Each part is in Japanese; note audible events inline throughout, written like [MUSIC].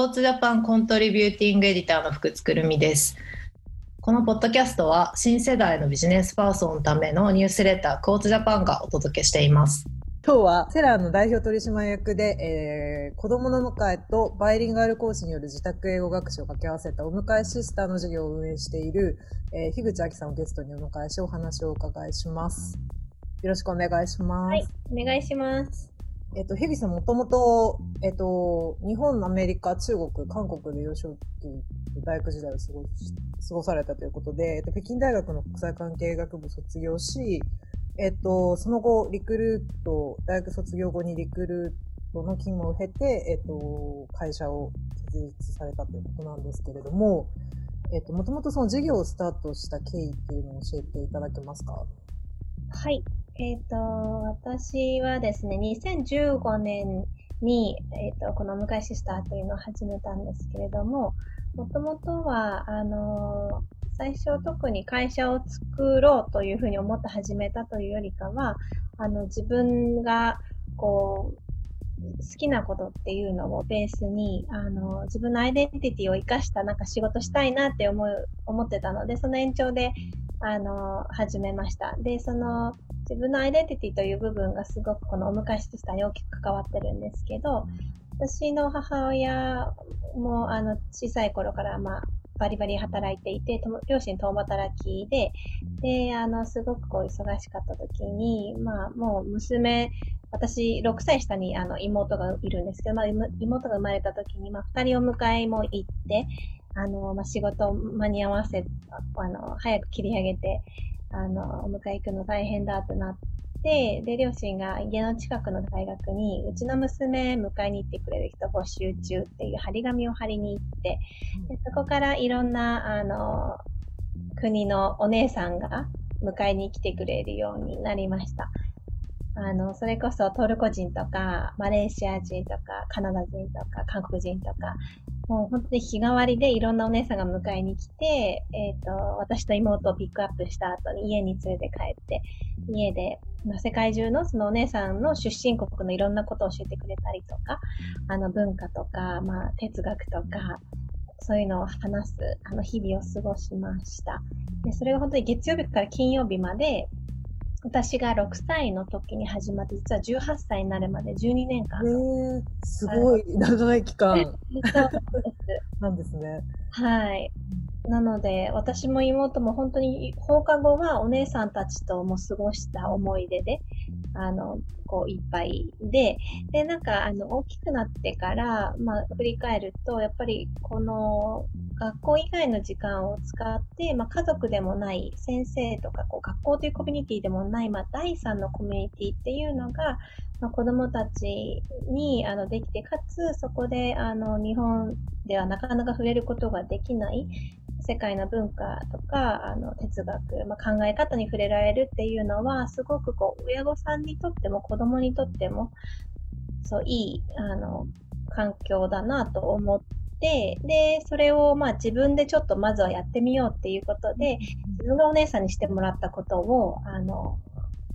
コーツジャパンコントリビューティングエディターの福津くるみです。このポッドキャストは新世代のビジネスパーソンのためのニュースレターコーツジャパンがお届けしています。今日はセラーの代表取締役で、えー、子供の迎えとバイリンガル講師による自宅英語学習を掛け合わせたお迎えシスターの授業を運営している、えー、樋口明さんをゲストにお迎えしお話をお伺いします。よろしくお願いします。はい、お願いします。えっと、ヘビさんもともと、えっと、日本、アメリカ、中国、韓国で幼少期、大学時代を過ごし、過ごされたということで、えっと、北京大学の国際関係学部卒業し、えっと、その後、リクルート、大学卒業後にリクルートの勤務を経て、えっと、会社を設立されたということなんですけれども、えっと、もともとその事業をスタートした経緯っていうのを教えていただけますか？はい。えっ、ー、と、私はですね、2015年に、えっ、ー、と、この向井シスターというのを始めたんですけれども、もともとは、あの、最初特に会社を作ろうというふうに思って始めたというよりかは、あの、自分が、こう、好きなことっていうのをベースに、あの、自分のアイデンティティを生かしたなんか仕事したいなって思う、思ってたので、その延長で、あの、始めました。で、その、自分のアイデンティティという部分がすごくこのお迎えしさに大きく関わってるんですけど、私の母親もあの小さい頃からまあバリバリ働いていて、両親共働きで、で、あの、すごくこう忙しかった時に、まあもう娘、私6歳下にあの妹がいるんですけど、まあ、妹が生まれた時に、まあ、2人お迎えも行って、あの、まあ、仕事間に合わせ、あの、早く切り上げて、あの、お迎え行くの大変だってなって、で、両親が家の近くの大学に、うちの娘迎えに行ってくれる人募集中っていう張り紙を貼りに行って、でそこからいろんな、あの、国のお姉さんが迎えに来てくれるようになりました。あの、それこそトルコ人とか、マレーシア人とか、カナダ人とか、韓国人とか、もう本当に日替わりでいろんなお姉さんが迎えに来て、えっ、ー、と、私と妹をピックアップした後に家に連れて帰って、家で、まあ、世界中のそのお姉さんの出身国のいろんなことを教えてくれたりとか、あの文化とか、まあ哲学とか、そういうのを話す、あの日々を過ごしました。で、それが本当に月曜日から金曜日まで、私が6歳の時に始まって、実は18歳になるまで12年間。えー、すごい長い期間。[LAUGHS] なんですね。はい。なので、私も妹も本当に放課後はお姉さんたちとも過ごした思い出で、あの、こう、いっぱいで、で、なんか、あの、大きくなってから、まあ、振り返ると、やっぱり、この、学校以外の時間を使って、まあ、家族でもない先生とか、こう、学校というコミュニティでもない、まあ、第三のコミュニティっていうのが、まあ、子供たちに、あの、できて、かつ、そこで、あの、日本ではなかなか触れることができない、世界の文化とか、あの、哲学、まあ、考え方に触れられるっていうのは、すごくこう、親御さんにとっても子供にとっても、そう、いい、あの、環境だなと思って、で、それをまあ自分でちょっとまずはやってみようっていうことで、自分がお姉さんにしてもらったことを、あの、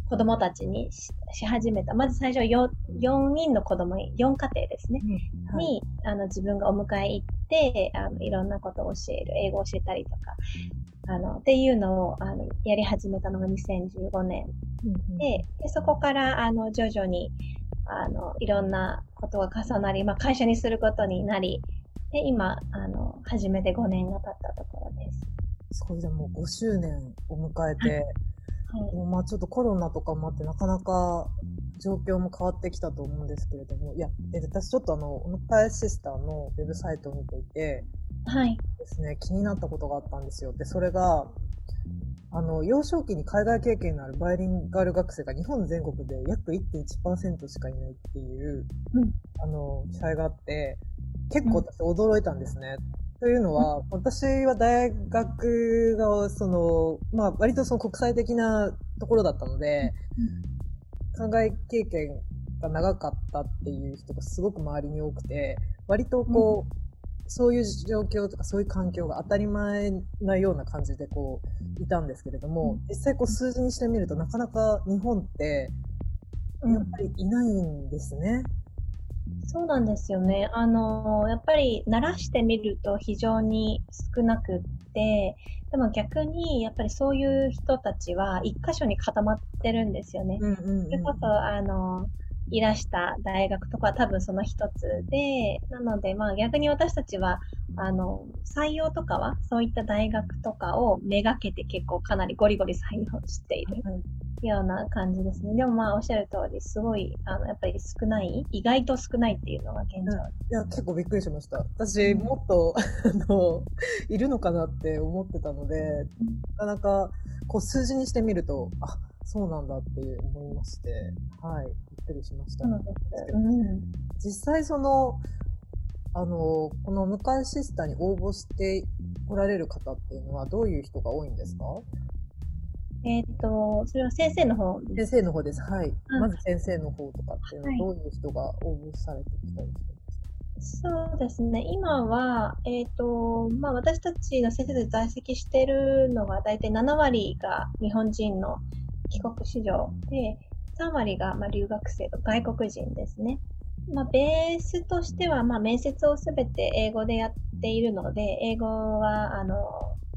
子供たちにし始めた。まず最初は 4, 4人の子供、4家庭ですね。はい、に、あの、自分がお迎え行って、あの、いろんなことを教える。英語を教えたりとか、あの、っていうのを、あの、やり始めたのが2015年。うんでで、そこから、あの、徐々に、あの、いろんなことが重なり、まあ、会社にすることになり、で、今、あの、初めて5年が経ったところです。すごい、じゃもう5周年を迎えて、はい、まあちょっとコロナとかもあってなかなか状況も変わってきたと思うんですけれども、いや、え私ちょっとあの、お迎えシスターのウェブサイトを見ていて、はい。ですね、気になったことがあったんですよ。で、それが、あの、幼少期に海外経験のあるバイリンガル学生が日本全国で約1.1%しかいないっていう、うん、あの、記載があって、結構私驚いたんですね。うんというのは、私は大学が、その、まあ、割とその国際的なところだったので、考え経験が長かったっていう人がすごく周りに多くて、割とこう、そういう状況とかそういう環境が当たり前なような感じでこう、いたんですけれども、実際こう数字にしてみるとなかなか日本って、やっぱりいないんですね。そうなんですよね。あの、やっぱり慣らしてみると非常に少なくって、でも逆にやっぱりそういう人たちは一箇所に固まってるんですよね。うんうんうん、それこそ、あの、いらした大学とかは多分その一つで、なのでまあ逆に私たちは、あの、採用とかはそういった大学とかをめがけて結構かなりゴリゴリ採用しているような感じですね。でもまあおっしゃる通り、すごい、あの、やっぱり少ない、意外と少ないっていうのが現状、うん、いや、結構びっくりしました。私、もっと、[LAUGHS] あの、いるのかなって思ってたので、なかなか、こう数字にしてみると、あ、そうなんだって思いまして、はい、びっくりしました。うん、実際その、あの、この向井シスターに応募しておられる方っていうのはどういう人が多いんですか？えっ、と、それは先生の方先生の方です。はい。うん、まず先生の方とかっていうのはどういう人が応募されてきたりするんですか、そうですね。今は、えっ、ー、と、まあ私たちの先生で在籍しているのが大体7割が日本人の帰国子女で、3割がま留学生と外国人ですね。まあ、ベースとしては、ま、面接をすべて英語でやっているので、英語は、あの、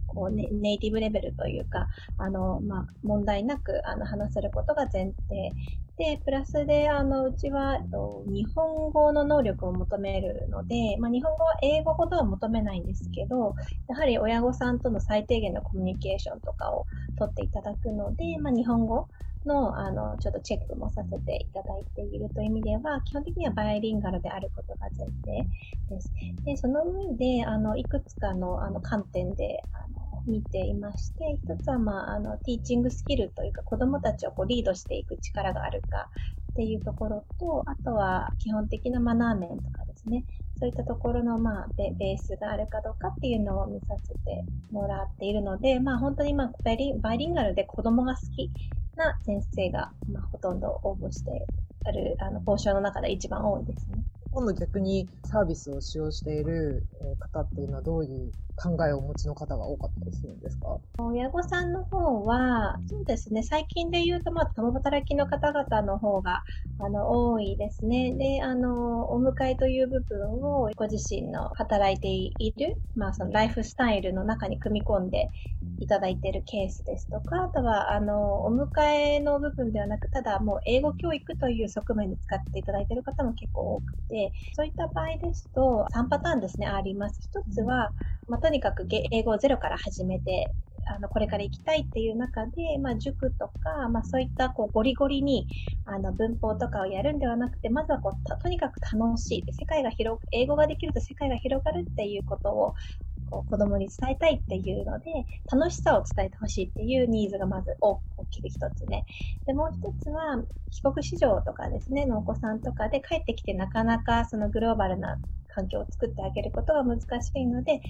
こうネネイティブレベルというか、あの、まあ、問題なく、あの、話せることが前提。で、プラスで、あの、うちは、日本語の能力を求めるので、まあ、日本語は英語ほどは求めないんですけど、やはり親御さんとの最低限のコミュニケーションとかを取っていただくので、まあ、日本語の、あの、ちょっとチェックもさせていただいているという意味では、基本的にはバイリンガルであることが前提です。で、その上で、あの、いくつかの、あの、観点で、あの、見ていまして、一つは、まあ、あの、ティーチングスキルというか、子供たちをこうリードしていく力があるかっていうところと、あとは、基本的なマナー面とかですね。そういったところの、まあベ、ースがあるかどうかっていうのを見させてもらっているので、まあ、本当に、まあ、バイリンガルで子供が好きな先生が、まあ、ほとんど応募してある、あの、報酬の中で一番多いですね。今度逆にサービスを使用している方っていうのはどういう考えをお持ちの方が多かったりするんですか？親御さんの方は、そうですね、最近で言うと、まあ、共働きの方々の方が、あの、多いですね。で、あの、お迎えという部分をご自身の働いている、まあ、そのライフスタイルの中に組み込んでいただいているケースですとか、あとは、あの、お迎えの部分ではなく、ただもう英語教育という側面で使っていただいている方も結構多くて、そういった場合ですと、3パターンですね、あります。一つは、まあ、とにかく英語をゼロから始めて、あの、これから行きたいっていう中で、まあ、塾とか、まあ、そういった、こう、ゴリゴリに、あの、文法とかをやるんではなくて、まずは、こう、とにかく楽しい。世界が広、英語ができると世界が広がるっていうことを、こう子供に伝えたいっていうので、楽しさを伝えてほしいっていうニーズがまず大きく一つね。で、もう一つは、帰国子女とかですね、のお子さんとかで帰ってきてなかなかそのグローバルな環境を作ってあげることが難しいので、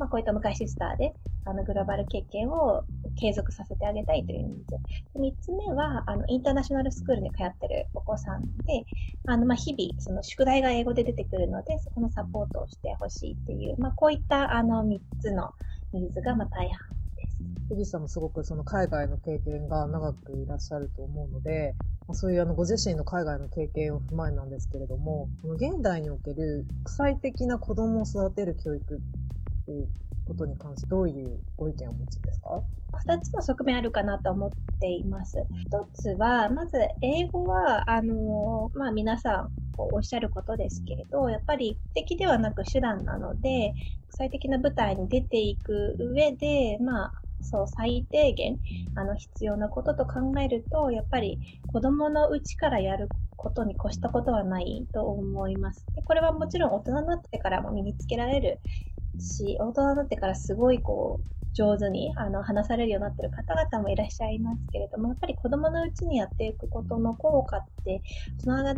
まあ、こういった昔シスターで、あの、グローバル経験を継続させてあげたいというニーズ。三つ目は、あの、インターナショナルスクールに通ってるお子さんで、あの、まあ、日々、その宿題が英語で出てくるので、そこのサポートをしてほしいっていう、まあ、こういった、あの、三つのニーズが、まあ、大半エリさんもすごくその海外の経験が長くいらっしゃると思うので、そういうあのご自身の海外の経験を踏まえなんですけれども、この現代における国際的な子供を育てる教育っていうことに関してどういうご意見をお持ちですか？二つの側面あるかなと思っています。一つは、まず英語は、あの、まあ皆さんおっしゃることですけれど、やっぱり敵ではなく手段なので、国際的な舞台に出ていく上で、まあ、そう、最低限、あの、必要なことと考えると、やっぱり子供のうちからやることに越したことはないと思います。でこれはもちろん大人になってからも身につけられるし、大人になってからすごいこう、上手にあの話されるようになっている方々もいらっしゃいますけれども、やっぱり子供のうちにやっていくことの効果って、その間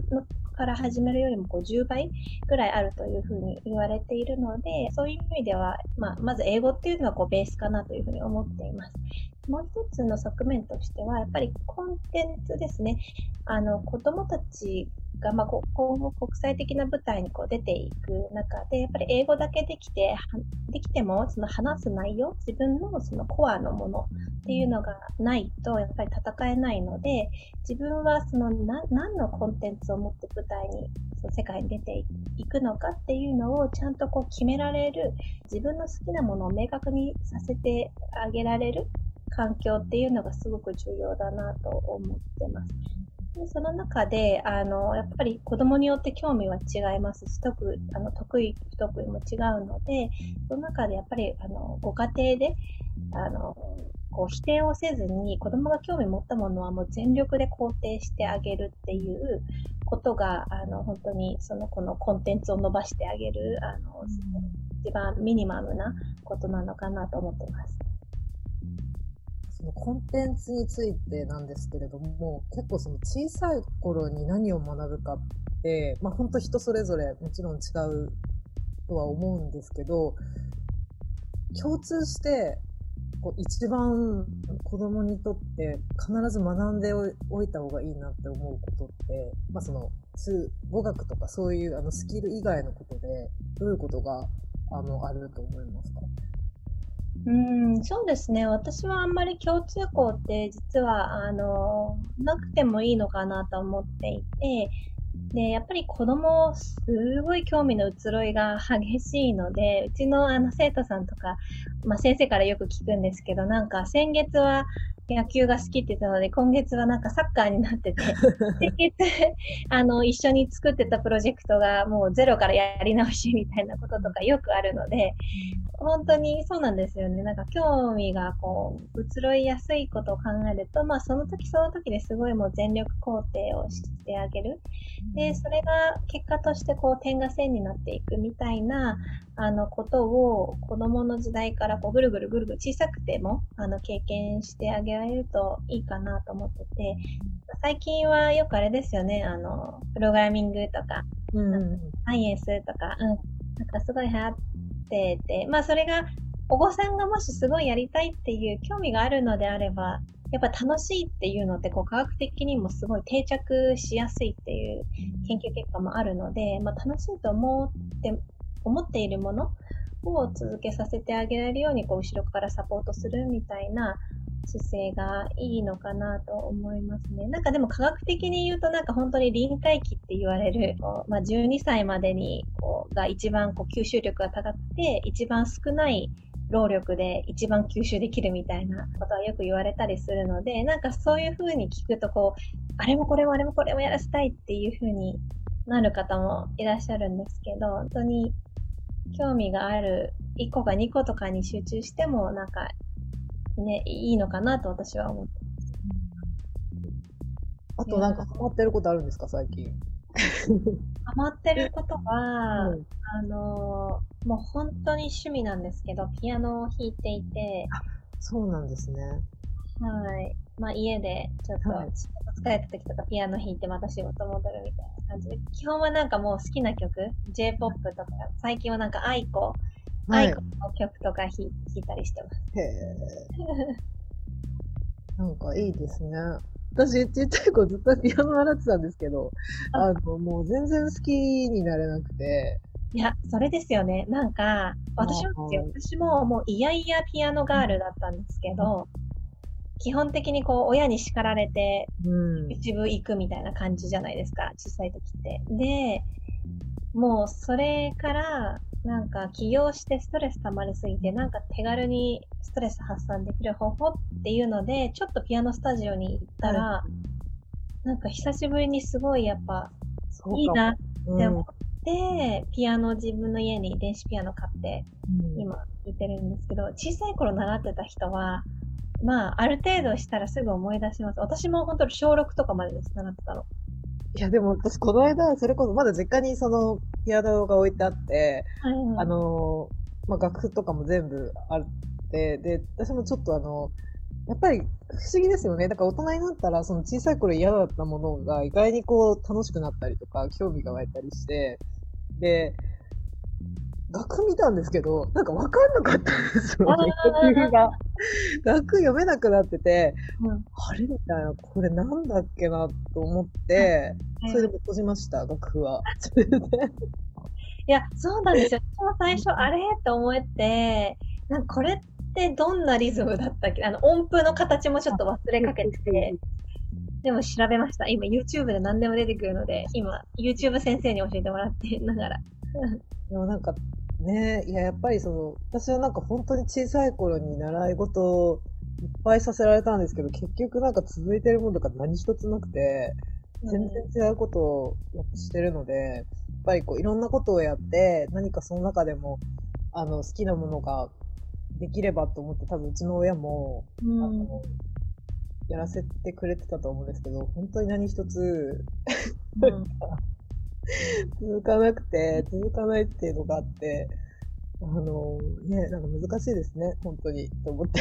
から始めるよりもこう10倍ぐらいあるというふうに言われているので、そういう意味では、まあ、まず英語っていうのはこうベースかなというふうに思っています。もう一つの側面としては、やっぱりコンテンツですね。あの、子供たちが、まあ、今後国際的な舞台にこう出ていく中で、やっぱり英語だけできて、できても、その話す内容、自分のそのコアのものっていうのがないと、やっぱり戦えないので、自分はその何のコンテンツを持って舞台に、その世界に出ていくのかっていうのをちゃんとこう決められる、自分の好きなものを明確にさせてあげられる環境っていうのがすごく重要だなと思ってます。でその中で、あの、やっぱり子供によって興味は違いますし、得あの得意、不得意も違うので、その中でやっぱり、あの、ご家庭で、あの、こう否定をせずに子供が興味持ったものはもう全力で肯定してあげるっていうことが、あの、本当にその子のコンテンツを伸ばしてあげる、あの、一番ミニマムなことなのかなと思ってます。そのコンテンツについてなんですけれども、結構その小さい頃に何を学ぶかって、まあ本当人それぞれもちろん違うとは思うんですけど、共通してこう一番子供にとって必ず学んでおいた方がいいなって思うことって、まあその語学とかそういうあのスキル以外のことでどういうことがあのあると思いますか？うん、そうですね。私はあんまり共通項って実は、あの、なくてもいいのかなと思っていて、で、やっぱり子供、すごい興味の移ろいが激しいので、うちのあの生徒さんとか、まあ先生からよく聞くんですけど、なんか先月は野球が好きって言ったので、今月はなんかサッカーになってて、[LAUGHS] 先月、あの、一緒に作ってたプロジェクトがもうゼロからやり直しみたいなこととかよくあるので、本当にそうなんですよね。なんか興味がこう、移ろいやすいことを考えると、まあその時その時ですごいもう全力肯定をしてあげる。で、それが結果としてこう点が線になっていくみたいな、あのことを子供の時代からこうぐるぐるぐるぐる小さくてもあの経験してあげられるといいかなと思ってて、最近はよくあれですよね、あの、プログラミングとか、うん、サイエンスとか、うん、なんかすごい流行ってて、まあそれがお子さんがもしすごいやりたいっていう興味があるのであれば、やっぱ楽しいっていうのってこう科学的にもすごい定着しやすいっていう研究結果もあるので、まあ、楽しいと思って思っているものを続けさせてあげられるようにこう後ろからサポートするみたいな姿勢がいいのかなと思いますね。なんかでも科学的に言うとなんか本当に臨界期って言われる、まあ、12歳までにこうが一番こう吸収力が高くて一番少ない労力で一番吸収できるみたいなことはよく言われたりするので、なんかそういう風に聞くとこう、あれもこれもあれもこれもやらせたいっていう風になる方もいらっしゃるんですけど、本当に興味がある1個か2個とかに集中しても、なんか、ね、いいのかなと私は思ってます。あとなんかハマってることあるんですか、最近？[LAUGHS] ハマってることは、うん、あの、もう本当に趣味なんですけど、ピアノを弾いていて。そうなんですね。はい。まあ家でちょっと疲れた時とかピアノ弾いてまた仕事戻るみたいな感じで、基本はなんかもう好きな曲、J-POP とか、最近はなんか aiko、はい、aiko の曲とか弾いたりしてます。へえ。なんかいいですね。私、ちっちゃい子ずっとピアノ習ってたんですけど、あの、もう全然好きになれなくて。いや、それですよね。なんか、私も私ももういやいやピアノガールだったんですけど、基本的にこう、親に叱られて、一部行くみたいな感じじゃないですか、小さい時って。で、もうそれから、なんか起業してストレス溜まりすぎて、なんか手軽にストレス発散できる方法っていうので、ちょっとピアノスタジオに行ったら、はい、なんか久しぶりにすごいやっぱ、いいなって思って、うん、ピアノ自分の家に電子ピアノ買って、今弾いてるんですけど、小さい頃習ってた人は、まあ、ある程度したらすぐ思い出します。私も本当に小6とかまでです、習ってたの。いや、でも私、この間、それこそ、まだ実家にその、ピアノが置いてあって、はいはい、あの、まあ、楽譜とかも全部あって、で、私もちょっとあの、やっぱり不思議ですよね。だから大人になったら、その小さい頃嫌だったものが意外にこう楽しくなったりとか、興味が湧いたりして、で、学見たんですけど、なんかわかんなかったんですよね、呼吸が。学読めなくなってて、うん、あれみたいな、これなんだっけなと思って、それで閉じました、楽譜は。いや、そうなんですよ。最初、あれって思って、なんかこれってどんなリズムだったっけ？あの、音符の形もちょっと忘れかけてて、でも調べました。今 YouTube で何でも出てくるので、今 YouTube 先生に教えてもらってながら。でもなんかね。いや、やっぱりその、私はなんか本当に小さい頃に習い事をいっぱいさせられたんですけど、結局なんか続いてるものとか何一つなくて、全然違うことをしてるので、やっぱりこういろんなことをやって、何かその中でも、あの、好きなものができればと思って多分うちの親も、うん、あの、やらせてくれてたと思うんですけど、本当に何一つ、うん [LAUGHS] 続かなくて、続かないっていうのがあって、あの、ね、なんか難しいですね、本当に、と思って。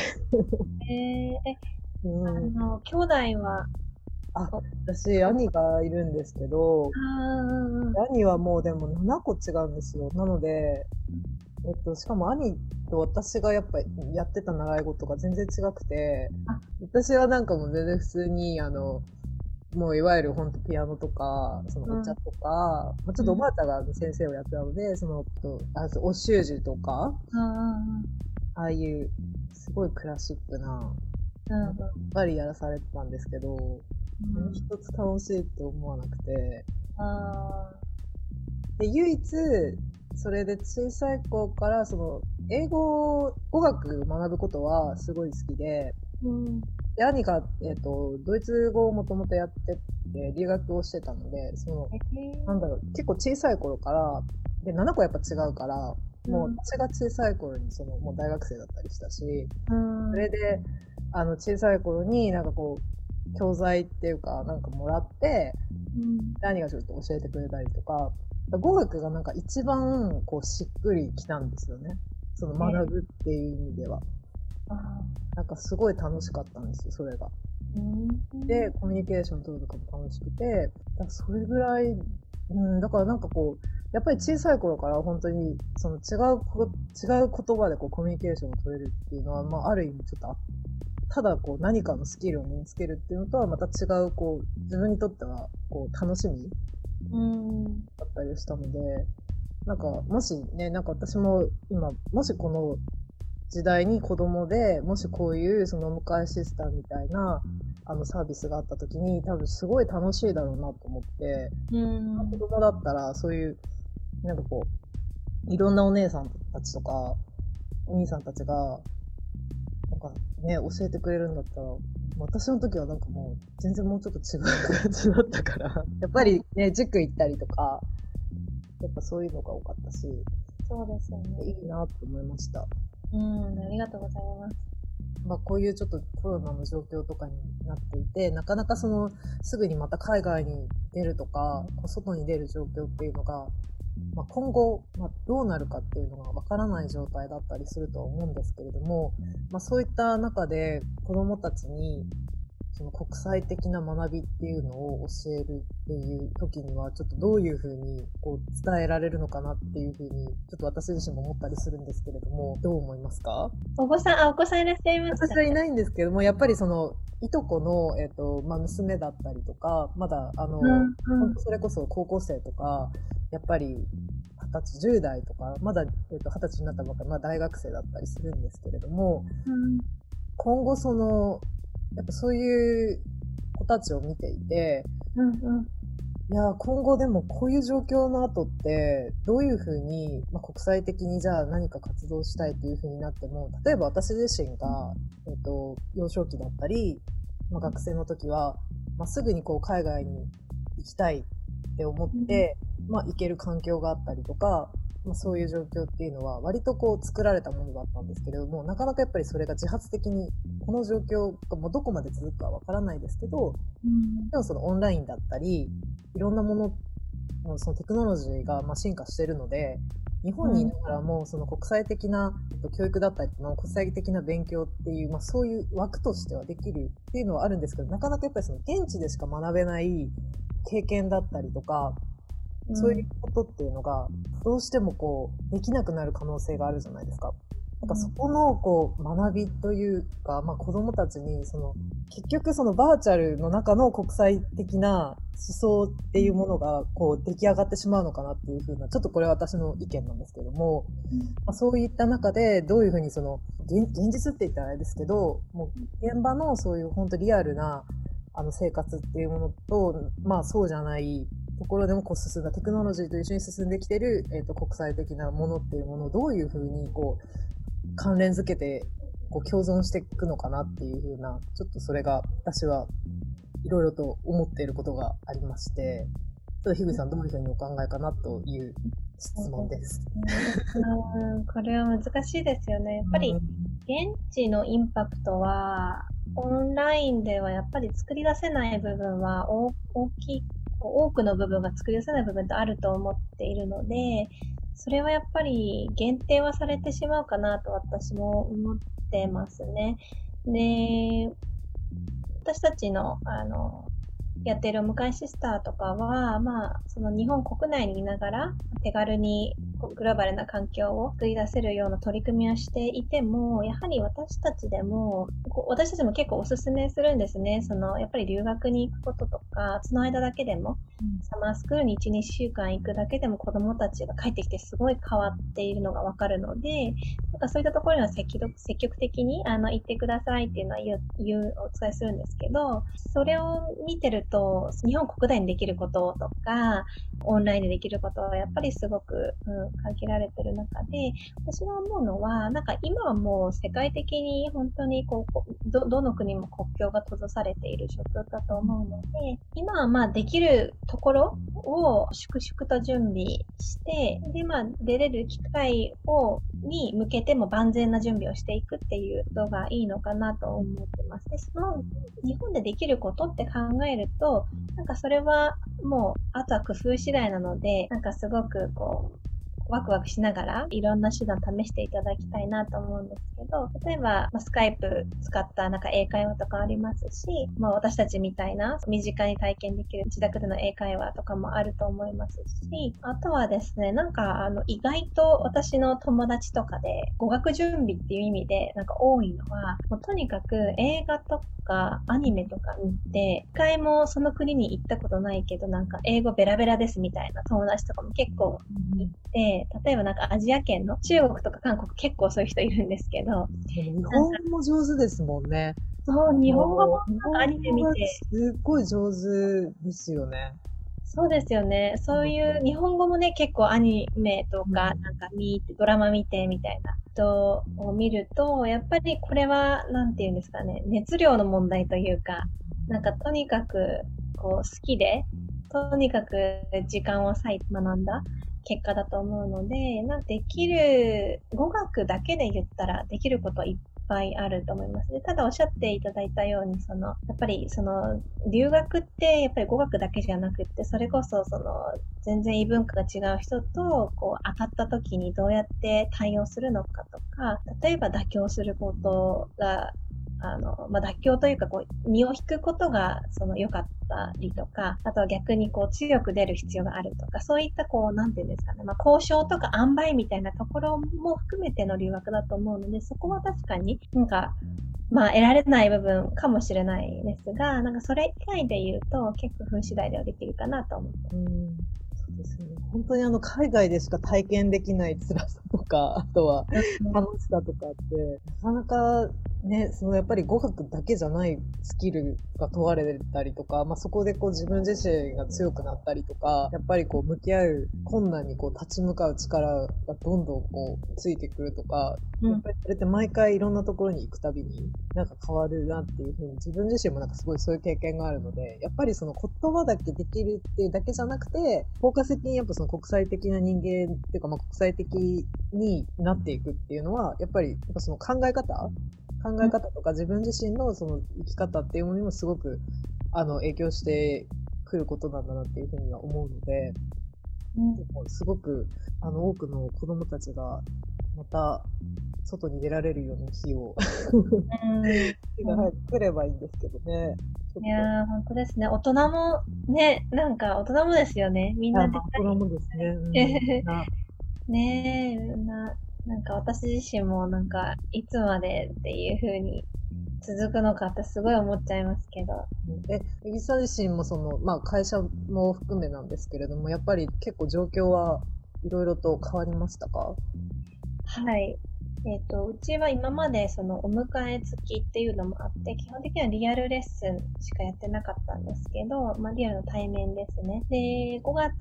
えー、え、うん、あの、兄弟は？あ、私、兄がいるんですけど、兄はもうでも7個違うんですよ。なので、えっと、しかも兄と私がやっぱやってた習い事が全然違くて、私はなんかもう全然普通に、あの、もういわゆる本当ピアノとか、そのお茶とか、うん、ちょっとおばあちゃんが先生をやってたので、その、あお習字とか、ああいうすごいクラシックな、やっぱりやらされてたんですけど、うん、一つ楽しいって思わなくて、で、唯一、それで小さい子からその英語語学学ぶことはすごい好きで、うん、で、兄が、えっ、ー、と、ドイツ語をもともとやってて、留学をしてたので、その、なんだろう、結構小さい頃から、で、7個やっぱ違うから、もう私が小さい頃に、その、もう大学生だったりしたし、うん、それで、あの、小さい頃になんかこう、教材っていうか、なんかもらって、うん、兄がちょっと教えてくれたりとか、語学がなんか一番、こう、しっくりきたんですよね。その学ぶっていう意味では。なんかすごい楽しかったんですよ、それが。で、コミュニケーション取るとかも楽しくて、だそれぐらい、うん、だからなんかこう、やっぱり小さい頃から本当に、その違う、違う言葉でこうコミュニケーションを取れるっていうのは、まあある意味ちょっとただこう何かのスキルを身につけるっていうのとはまた違う、こう、自分にとっては、こう、楽しみだったりしたので、なんか、もしね、なんか私も今、もしこの時代に子供で、もしこういうその迎えシスターみたいな、あのサービスがあった時に、多分すごい楽しいだろうなと思って、うん、子供だったらそういう、なんかこう、いろんなお姉さんたちとか、お兄さんたちが、なんかね、教えてくれるんだったら、私の時はなんかもう全然もうちょっと違う感じだったから、やっぱりね、塾行ったりとか、やっぱそういうのが多かったし、そうですよね。いいなと思いました。うん、ありがとうございます。まあ、こういうちょっとコロナの状況とかになっていて、なかなかその、すぐにまた海外に出るとか、外に出る状況っていうのが、まあ、今後、まあ、どうなるかっていうのがわからない状態だったりするとは思うんですけれども、まあ、そういった中で子供たちにその国際的な学びっていうのを教えるっていう時には、ちょっとどういうふうにこう伝えられるのかなっていうふうに、ちょっと私自身も思ったりするんですけれども、どう思いますか？お子さん、あ、お子さんいらっしゃいます。私はいないんですけども、やっぱりその、いとこの、えっ、ー、と、まあ、娘だったりとか、まだ、あの、うんうん、それこそ高校生とか、やっぱり、二十歳、10代とか、まだ、えっ、ー、と、二十歳になったばっかり、まあ、大学生だったりするんですけれども、うん、今後その、やっぱそういう子たちを見ていて、うんうん。いや、今後でもこういう状況の後って、どういうふうに、まあ、国際的にじゃあ何か活動したいっていうふうになっても、例えば私自身が、えっ、と、幼少期だったり、まあ、学生の時は、まあ、すぐにこう海外に行きたいって思って、まあ、行ける環境があったりとか、まあ、そういう状況っていうのは割とこう作られたものだったんですけれどもなかなかやっぱりそれが自発的にこの状況がもうどこまで続くかわからないですけど、うん、でもそのオンラインだったりいろんなもののそのテクノロジーがまあ進化しているので日本にいながらもその国際的な教育だったりの国際的な勉強っていう、まあ、そういう枠としてはできるっていうのはあるんですけどなかなかやっぱりその現地でしか学べない経験だったりとかそういうことっていうのが、どうしてもこう、できなくなる可能性があるじゃないですか。なんかそこのこう学びというか、まあ、子供たちにその結局そのバーチャルの中の国際的な思想っていうものがこう出来上がってしまうのかなっていうふうなちょっとこれは私の意見なんですけども、まあ、そういった中でどういうふうにその現実って言ったらあれですけどもう現場のそういう本当リアルなあの生活っていうものと、まあそうじゃないところでもこう進んだテクノロジーと一緒に進んできてる、えー、と国際的なものっていうものをどういうふうにこう関連づけてこう共存していくのかなっていうふうな、ちょっとそれが私はいろいろと思っていることがありまして、ちょっと樋口さんどういうふうにお考えかなという質問です。これは難しいですよね。やっぱり現地のインパクトは、オンラインではやっぱり作り出せない部分は大きいい、多くの部分が作り出せない部分ってあると思っているので、それはやっぱり限定はされてしまうかなと私も思ってますね。で、私たちの、あの、やってるお迎えシスターとかは、まあ、その日本国内にいながら手軽にグローバルな環境を作り出せるような取り組みをしていても、やはり私たちでも、私たちも結構お勧めするんですね。その、やっぱり留学に行くこととか、その間だけでも、うん、サマースクールに1、2週間行くだけでも子供たちが帰ってきてすごい変わっているのがわかるので、なんかそういったところには積極積極的にあの行ってくださいっていうのは言う、言うお伝えするんですけど、それを見てると、日本国内にできることとか、オンラインでできることはやっぱりすごく、うん、限られてる中で、私が思うのは、なんか今はもう世界的に本当にこう、ど、どの国も国境が閉ざされている状況だと思うので、今はまあできるところを粛々と準備して、でまあ出れる機会を、に向けても万全な準備をしていくっていうことがいいのかなと思ってます。で、その日本でできることって考えると、なんかそれはもう、あとは工夫次第なので、なんかすごくこう、ワクワクしながらいろんな手段試していただきたいなと思うんですけど、例えば、まあ、スカイプ使ったなんか英会話とかありますし、まあ、私たちみたいな身近に体験できる自宅での英会話とかもあると思いますし、あとはですね、なんかあの意外と私の友達とかで語学準備っていう意味でなんか多いのは、もうとにかく映画とかアニメとか見て、一回もその国に行ったことないけどなんか英語ベラベラですみたいな友達とかも結構いて、例えばなんかアジア圏の中国とか韓国結構そういう人いるんですけど。日本語も上手ですもんね。そう、日本語もアニメ見て。すっごい上手ですよね。そうですよね。そういう日本語もね、結構アニメとか、なんか見て、ドラマ見てみたいな人を見ると、やっぱりこれは、なんて言うんですかね、熱量の問題というか、なんかとにかく、こう、好きで、とにかく時間を割いて学んだ結果だと思うので、なんできる、語学だけで言ったらできることいっぱいあると思いますね。ただおっしゃっていただいたように、その、やっぱりその、留学ってやっぱり語学だけじゃなくって、それこそその、全然異文化が違う人と、こう、当たった時にどうやって対応するのかとか、例えば妥協することがあの、まあ、妥協というか、こう、身を引くことが、その、良かったりとか、あとは逆に、こう、強く出る必要があるとか、そういった、こう、なんていうんですかね、まあ、交渉とか塩梅みたいなところも含めての留学だと思うので、そこは確かになんか、まあ、得られない部分かもしれないですが、なんかそれ以外で言うと、結構、風次第ではできるかなと思って。うんですね。本当にあの、海外でしか体験できない辛さとか、あとは楽しさとかって、なかなかね、そのやっぱり語学だけじゃないスキルが問われたりとか、まあ、そこでこう自分自身が強くなったりとか、やっぱりこう向き合う困難にこう立ち向かう力がどんどんこうついてくるとか、うん、やっぱりそれって毎回いろんなところに行くたびになんか変わるなっていうふうに自分自身もなんかすごいそういう経験があるので、やっぱりその言葉だけできるっていうだけじゃなくて、フォーカス的にやっぱその国際的な人間っていうかまあ国際的になっていくっていうのは、やっぱりやっぱその考え方考え方とか自分自身のその生き方っていうものにもすごくあの影響してくることなんだなっていうふうには思うので、うん、すごくあの多くの子供たちがまた外に出られるような日を、日が早く来ればいいんですけどね。いやー、本当ですね。大人も、ね、なんか大人もですよね。みんなで。大人もですね。うん、[LAUGHS] ねえ、な、なんか私自身もなんか、いつまでっていう風に続くのかってすごい思っちゃいますけど。え、エギさん自身もその、まあ会社も含めなんですけれども、やっぱり結構状況はいろいろと変わりましたか？はい。えっ、ー、と、うちは今までそのお迎え付きっていうのもあって、基本的にはリアルレッスンしかやってなかったんですけど、まあリアルの対面ですね。で、5月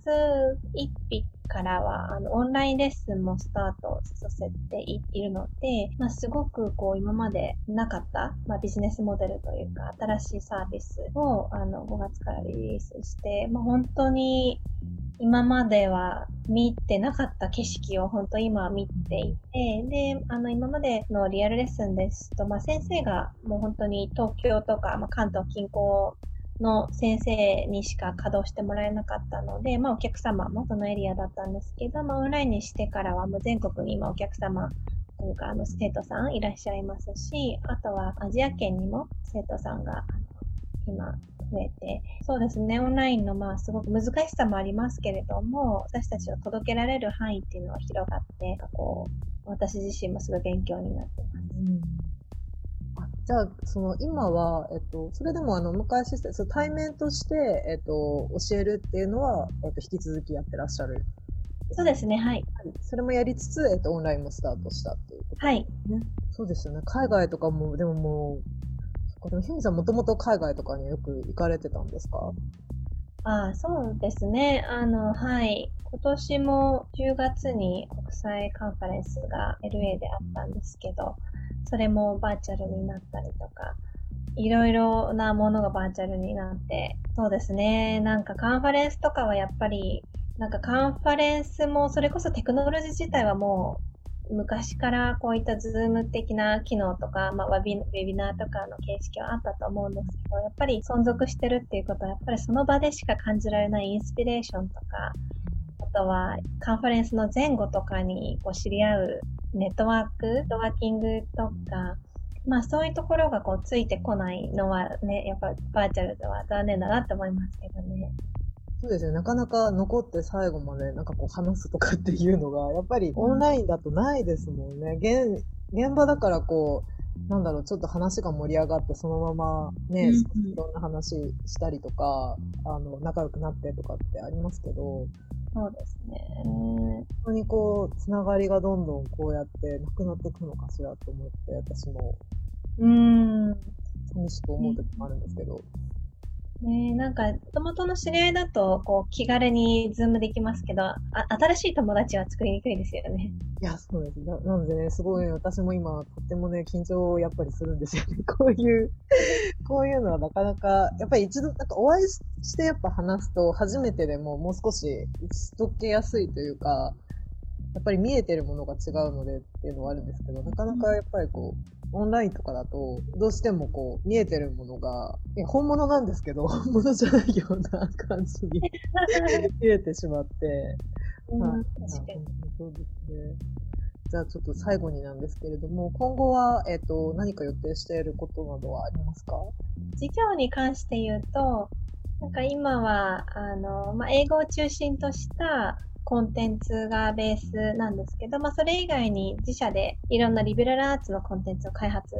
1日からは、あの、オンラインレッスンもスタートさせているので、まあすごくこう今までなかった、まあビジネスモデルというか、新しいサービスをあの5月からリリースして、まあ本当に今までは見てなかった景色を本当今見ていて、で、あの今までのリアルレッスンですと、まあ先生がもう本当に東京とか、まあ、関東近郊の先生にしか稼働してもらえなかったので、まあお客様もそのエリアだったんですけど、まあオンラインにしてからはもう全国に今お客様というかあの生徒さんいらっしゃいますし、あとはアジア圏にも生徒さんが今増えて、そうですね、オンラインのまあすごく難しさもありますけれども、私たちを届けられる範囲っていうのは広がって、こう、私自身もすごい勉強になってます。うんじゃあ、その今は、えっと、それでもあの、昔、その対面として、えっと、教えるっていうのは、えっと、引き続きやってらっしゃる。そうですね、はい。それもやりつつ、えっと、オンラインもスタートしたっていうこと、ね、はい。そうですよね。海外とかも、でももう、でも、ひみさんもともと海外とかによく行かれてたんですか？ああ、そうですね。あの、はい。今年も10月に国際カンファレンスが LA であったんですけど、それもバーチャルになったりとか、いろいろなものがバーチャルになって、そうですね。なんかカンファレンスとかはやっぱり、なんかカンファレンスも、それこそテクノロジー自体はもう昔からこういったズーム的な機能とか、まあ、ウェビナーとかの形式はあったと思うんですけど、やっぱり存続してるっていうことは、やっぱりその場でしか感じられないインスピレーションとか、あとはカンファレンスの前後とかにこう知り合うネットワーク、ネットワーキングとか、まあそういうところがこうついてこないのはね、やっぱバーチャルでは残念だなって思いますけどね。そうですね。なかなか残って最後までなんかこう話すとかっていうのが、やっぱりオンラインだとないですもんね。現、現場だからこう、なんだろう、ちょっと話が盛り上がって、そのままね、いろんな話したりとか、あの、仲良くなってとかってありますけど、そうですね。本当にこう、つながりがどんどんこうやってなくなっていくのかしらと思って、私も、うん、寂しく思う時もあるんですけど。ねなんか、もともとの知り合いだと、こう、気軽にズームできますけど、あ新しい友達は作りにくいですよね。いや、そうです。ななのでね、すごい、私も今、とってもね、緊張をやっぱりするんですよね。[LAUGHS] こういう、こういうのはなかなか、やっぱり一度、なんかお会いしてやっぱ話すと、初めてでももう少し打ち解けやすいというか、やっぱり見えてるものが違うのでっていうのはあるんですけど、なかなかやっぱりこう、オンラインとかだと、どうしてもこう、見えてるものが、本物なんですけど、本物じゃないような感じに [LAUGHS] 見えてしまって、うん、確かに。そうですね。じゃあちょっと最後になんですけれども、今後は、えっ、ー、と、何か予定していることなどはありますか？事業に関して言うと、なんか今は、あの、まあ、英語を中心としたコンテンツがベースなんですけど、まあ、それ以外に自社でいろんなリベラルアーツのコンテンツを開発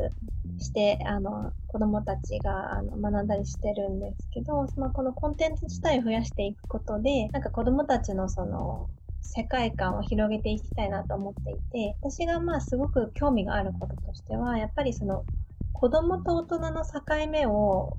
して、あの、子供たちがあの学んだりしてるんですけど、そのこのコンテンツ自体を増やしていくことで、なんか子供たちのその、世界観を広げていきたいなと思っていて、私がまあすごく興味があることとしては、やっぱりその子供と大人の境目を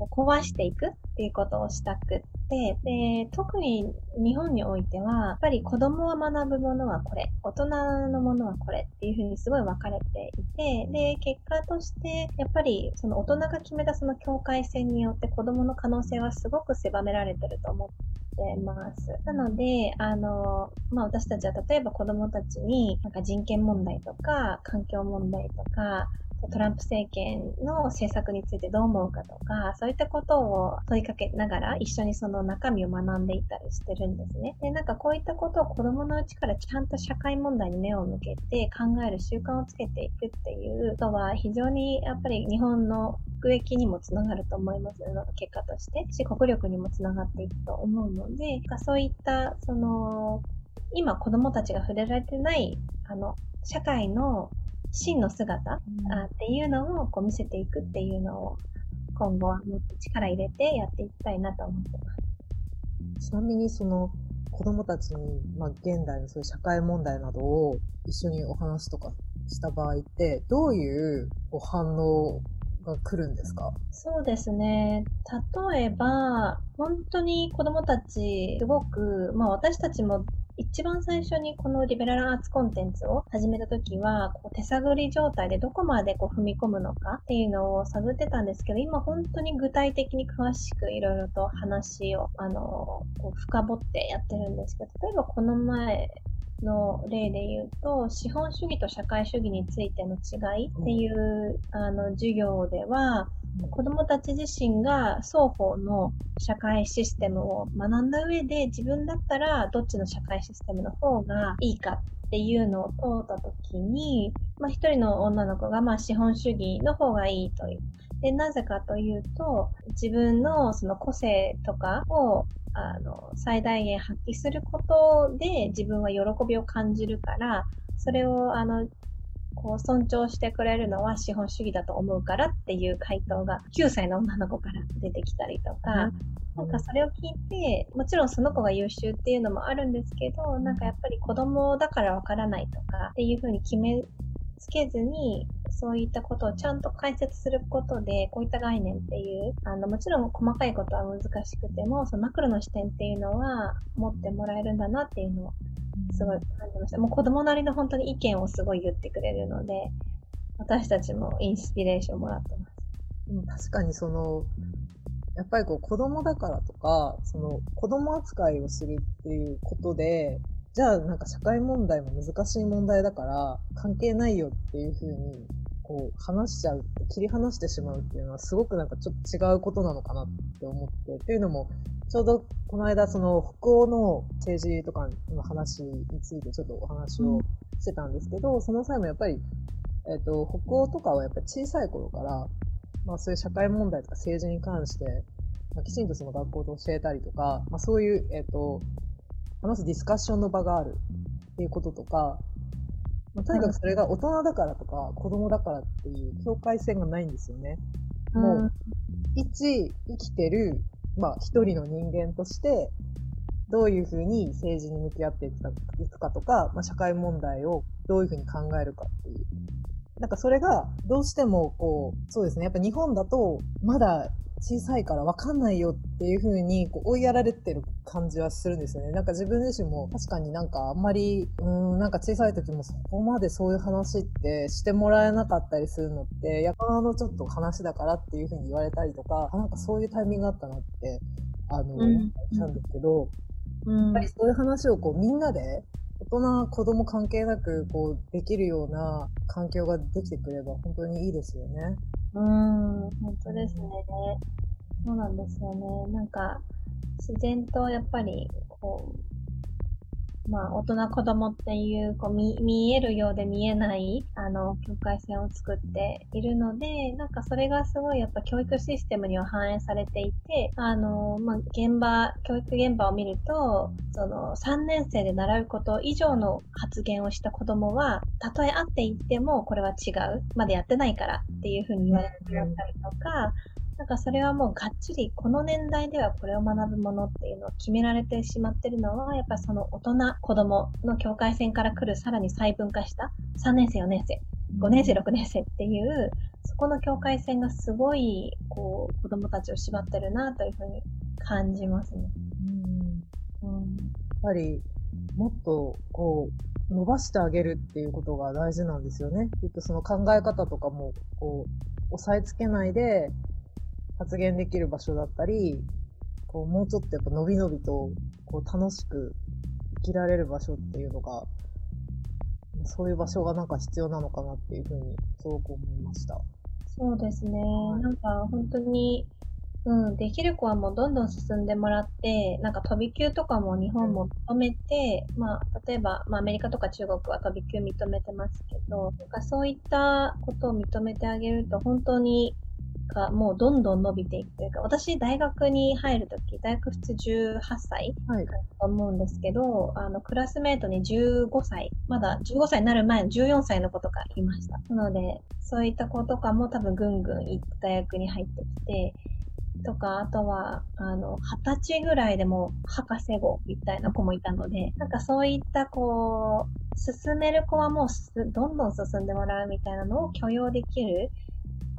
壊していくっていうことをしたくって、で、特に日本においては、やっぱり子供は学ぶものはこれ、大人のものはこれっていうふうにすごい分かれていて、で、結果として、やっぱりその大人が決めたその境界線によって子供の可能性はすごく狭められてると思ってます。なので、あの、まあ、私たちは例えば子供たちになんか人権問題とか環境問題とかトランプ政権の政策についてどう思うかとか、そういったことを問いかけながら一緒にその中身を学んでいったりしてるんですね。で、なんかこういったことを子供のうちからちゃんと社会問題に目を向けて考える習慣をつけていくっていうことは非常にやっぱり日本の国益にもつながると思いますの結果としてし国力にもつながっていくと思うのでそういったその今子供たちが触れられてないあの社会の真の姿、うん、っていうのをこう見せていくっていうのを今後はもっと力入れてやっていきたいなと思ってます。ちなみにその子供たちに、まあ、現代のそういう社会問題などを一緒にお話とかした場合ってどういう反応が来るんですか？そうですね。例えば、本当に子供たち、すごく、まあ私たちも一番最初にこのリベラルアーツコンテンツを始めた時は、こう手探り状態でどこまでこう踏み込むのかっていうのを探ってたんですけど、今本当に具体的に詳しくいろいろと話を、あの、こう深掘ってやってるんですけど、例えばこの前、の例で言うと、資本主義と社会主義についての違いっていう、あの授業では、子供たち自身が双方の社会システムを学んだ上で自分だったらどっちの社会システムの方がいいかっていうのを通った時に、まあ、一人の女の子がまあ資本主義の方がいいという。で、なぜかというと、自分のその個性とかをあの最大限発揮することで自分は喜びを感じるから、それをあのこう尊重してくれるのは資本主義だと思うからっていう回答が9歳の女の子から出てきたりとか、なんかそれを聞いて、もちろんその子が優秀っていうのもあるんですけど、なんかやっぱり子供だからわからないとかっていうふうに決めつけずに、そういったことをちゃんと解説することで、こういった概念っていう、あの、もちろん細かいことは難しくても、そのマクロの視点っていうのは持ってもらえるんだなっていうのをすごい感じました。もう子供なりの本当に意見をすごい言ってくれるので、私たちもインスピレーションもらってます。でも確かにその、やっぱりこう子供だからとか、その子供扱いをするっていうことで、じゃあなんか社会問題も難しい問題だから関係ないよっていうふうにこう話しちゃう切り離してしまうっていうのはすごくなんかちょっと違うことなのかなって思ってっていうのもちょうどこの間その北欧の政治とかの話についてちょっとお話をしてたんですけど、その際もやっぱり、えっ、ー、と、北欧とかはやっぱり小さい頃から、まあそういう社会問題とか政治に関して、まあ、きちんとその学校で教えたりとか、まあそういう、えっ、ー、と、話すディスカッションの場があるっていうこととか、まあ、とにかくそれが大人だからとか子供だからっていう境界線がないんですよね。もう、一生きてるまあ、一人の人間として、どういうふうに政治に向き合っていくかとか、まあ、社会問題をどういうふうに考えるかっていう。なんかそれが、どうしても、こう、そうですね。やっぱ日本だと、まだ小さいから分かんないよっていう風にこう追いやられてる感じはするんですよね。なんか自分自身も確かになんかあんまり、うん、なんか小さい時もそこまでそういう話ってしてもらえなかったりするのって、やかのちょっと話だからっていう風に言われたりとか、なんかそういうタイミングがあったなって、あの、うん、したんですけど、うん、やっぱりそういう話をこうみんなで大人、子供関係なく、こう、できるような環境ができてくれば本当にいいですよね。うん、本当ですね。そうなんですよね。なんか、自然とやっぱり、こう、まあ、大人子供っていう、こう見、見えるようで見えない、あの、境界線を作っているので、なんかそれがすごいやっぱ教育システムには反映されていて、あの、まあ、現場、教育現場を見ると、その、3年生で習うこと以上の発言をした子供は、たとえあっていっても、これは違う。まだやってないからっていうふうに言われてったりとか、なんかそれはもうがっちりこの年代ではこれを学ぶものっていうのを決められてしまってるのはやっぱその大人子供の境界線から来るさらに細分化した3年生4年生5年生6年生っていうそこの境界線がすごいこう子供たちを縛ってるなというふうに感じますね。うん、うん、やっぱりもっとこう伸ばしてあげるっていうことが大事なんですよね。きっとその考え方とかもこう押さえつけないで発言できる場所だったり、こうもうちょっとやっぱ伸び伸びとこう楽しく生きられる場所っていうのが、そういう場所がなんか必要なのかなっていうふうにすごく思いました。そうですね。はい、なんか本当に、うん、できる子はもうどんどん進んでもらって、なんか飛び級とかも日本も認めて、うん、まあ、例えば、まあ、アメリカとか中国は飛び級認めてますけど、なんかそういったことを認めてあげると、本当にがもうどんどん伸びていくというか、私大学に入るとき、大学普通18歳と思うんですけど、はい、あの、クラスメートに15歳、まだ15歳になる前の14歳の子とかいました。なので、そういった子とかも多分ぐんぐん行った大学に入ってきて、とか、あとは、あの、二十歳ぐらいでも博士号みたいな子もいたので、なんかそういったこう、進める子はもうどんどん進んでもらうみたいなのを許容できる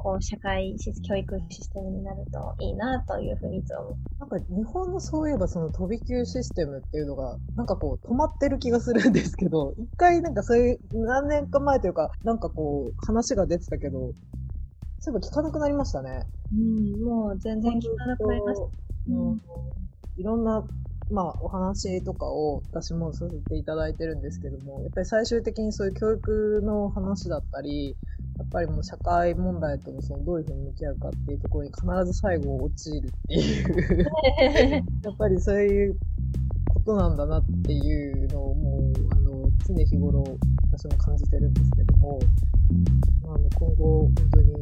こう社会教育システムになるといいなというふうにいつもなんか日本のそういえばその飛び級システムっていうのがなんかこう止まってる気がするんですけど [LAUGHS] 一回なんかそういう何年か前というかなんかこう話が出てたけどそういえば聞かなくなりましたね。うん、もう全然聞かなくなりました。うん、いろんなまあ、お話とかを私もさせていただいてるんですけども、やっぱり最終的にそういう教育の話だったり、やっぱりもう社会問題とのそのどういうふうに向き合うかっていうところに必ず最後陥るっていう。[LAUGHS] やっぱりそういうことなんだなっていうのをもう、あの、常日頃私も感じてるんですけども、あの今後本当に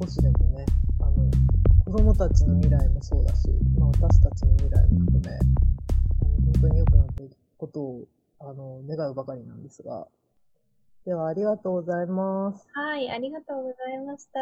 少しでもね、あの、子供たちの未来もそうだし、まあ私たちの未来も含め、あの本当に良くなっていくことを、あの、願うばかりなんですが、では、ありがとうございます。はい、ありがとうございました。